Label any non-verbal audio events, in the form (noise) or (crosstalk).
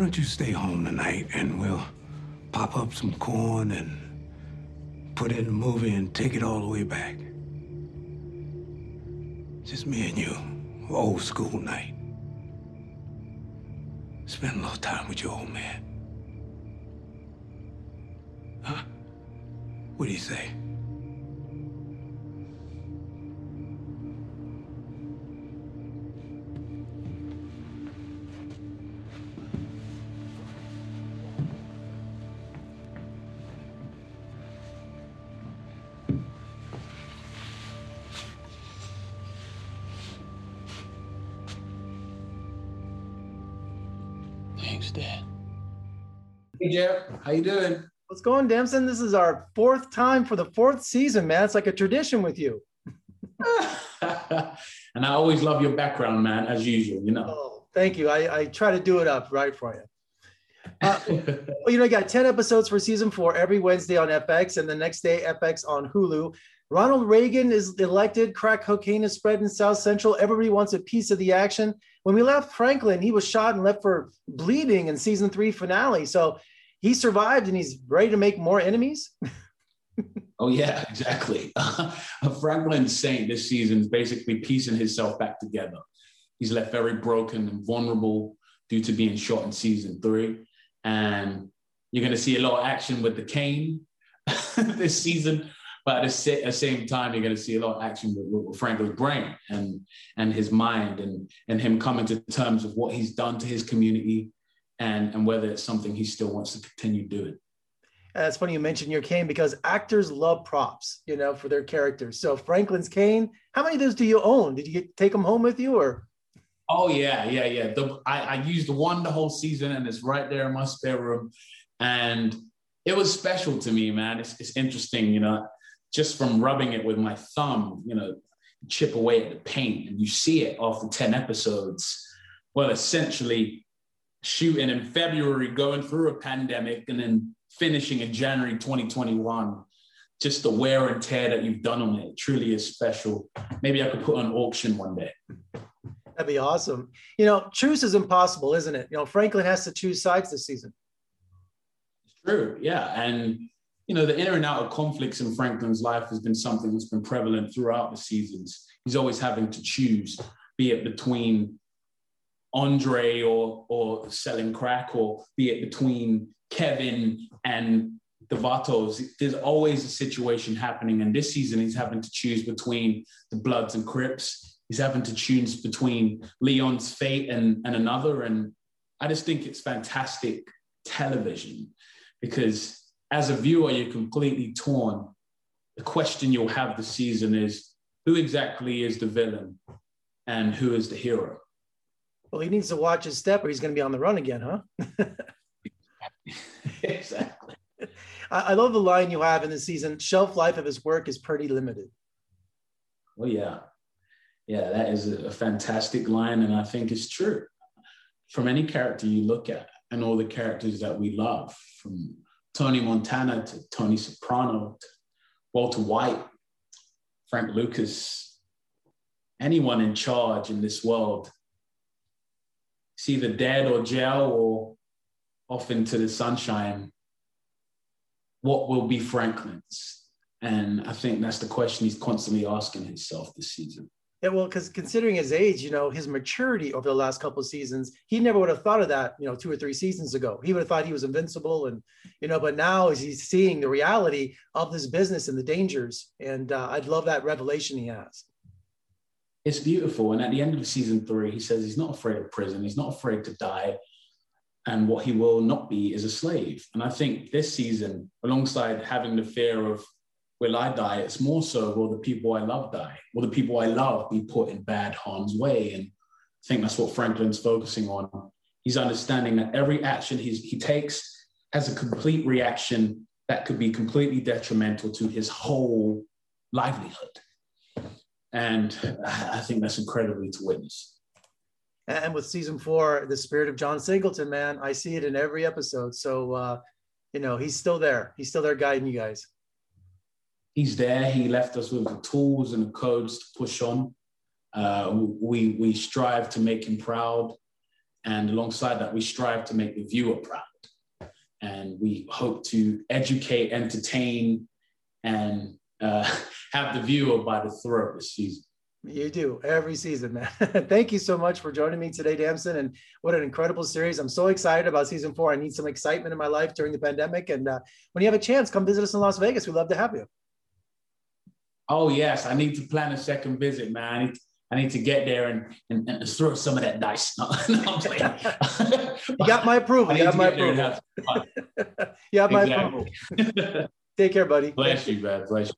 don't you stay home tonight and we'll pop up some corn and put in a movie and take it all the way back? Just me and you, old school night. Spend a little time with your old man. Huh? What do you say? Thanks, Dad. Hey Jeff, how you doing? What's going, Damson? This is our fourth time for the fourth season, man. It's like a tradition with you. (laughs) and I always love your background, man, as usual. You know. Oh, thank you. I, I try to do it up right for you. Uh, (laughs) well, you know, you got 10 episodes for season four every Wednesday on FX, and the next day, FX on Hulu. Ronald Reagan is elected. Crack cocaine is spread in South Central. Everybody wants a piece of the action. When we left Franklin, he was shot and left for bleeding in season three finale. So he survived and he's ready to make more enemies. (laughs) oh, yeah, exactly. (laughs) A Franklin Saint this season is basically piecing himself back together. He's left very broken and vulnerable due to being shot in season three. And you're going to see a lot of action with the cane (laughs) this season but at the same time, you're going to see a lot of action with, with Franklin's brain and and his mind and and him coming to terms of what he's done to his community and and whether it's something he still wants to continue doing. Uh, it's funny you mentioned your cane because actors love props, you know, for their characters. So Franklin's cane, how many of those do you own? Did you get, take them home with you or? Oh yeah, yeah, yeah. The, I, I used one the whole season and it's right there in my spare room. And it was special to me, man. It's, it's interesting, you know just from rubbing it with my thumb, you know, chip away at the paint and you see it after 10 episodes. Well, essentially shooting in February, going through a pandemic, and then finishing in January 2021. Just the wear and tear that you've done on it truly is special. Maybe I could put on auction one day. That'd be awesome. You know, truce is impossible, isn't it? You know, Franklin has to choose sides this season. It's true, yeah. And you know, the inner and outer conflicts in Franklin's life has been something that's been prevalent throughout the seasons. He's always having to choose, be it between Andre or or selling crack, or be it between Kevin and the Vatos. There's always a situation happening. And this season, he's having to choose between the Bloods and Crips. He's having to choose between Leon's fate and, and another. And I just think it's fantastic television because as a viewer, you're completely torn. The question you'll have this season is who exactly is the villain and who is the hero? Well, he needs to watch his step or he's going to be on the run again, huh? (laughs) (laughs) exactly. I, I love the line you have in the season shelf life of his work is pretty limited. Well, yeah. Yeah, that is a fantastic line. And I think it's true. From any character you look at, and all the characters that we love, from Tony Montana to Tony Soprano to Walter White, Frank Lucas, anyone in charge in this world, it's either dead or jail or off into the sunshine. What will be Franklin's? And I think that's the question he's constantly asking himself this season. Yeah, well, because considering his age, you know, his maturity over the last couple of seasons, he never would have thought of that, you know, two or three seasons ago. He would have thought he was invincible, and you know, but now as he's seeing the reality of this business and the dangers, and uh, I'd love that revelation he has. It's beautiful, and at the end of season three, he says he's not afraid of prison, he's not afraid to die, and what he will not be is a slave. And I think this season, alongside having the fear of will I die? It's more so will the people I love die? Will the people I love be put in bad harm's way? And I think that's what Franklin's focusing on. He's understanding that every action he takes has a complete reaction that could be completely detrimental to his whole livelihood. And I think that's incredibly to witness. And with season four, the spirit of John Singleton, man, I see it in every episode. So, uh, you know, he's still there. He's still there guiding you guys he's there. He left us with the tools and the codes to push on. Uh, we we strive to make him proud, And alongside that, we strive to make the viewer proud. And we hope to educate, entertain, and uh, (laughs) have the viewer by the throat this season. You do every season, man. (laughs) Thank you so much for joining me today, Damson. And what an incredible series. I'm so excited about season four. I need some excitement in my life during the pandemic. And uh, when you have a chance, come visit us in Las Vegas. We'd love to have you. Oh, yes. I need to plan a second visit, man. I need to, I need to get there and, and, and throw some of that dice. (laughs) No, no I'm playing. you got my approval. (laughs) You got my approval. (laughs) you have my approval. Take care, buddy. Bless you, man. Bless you.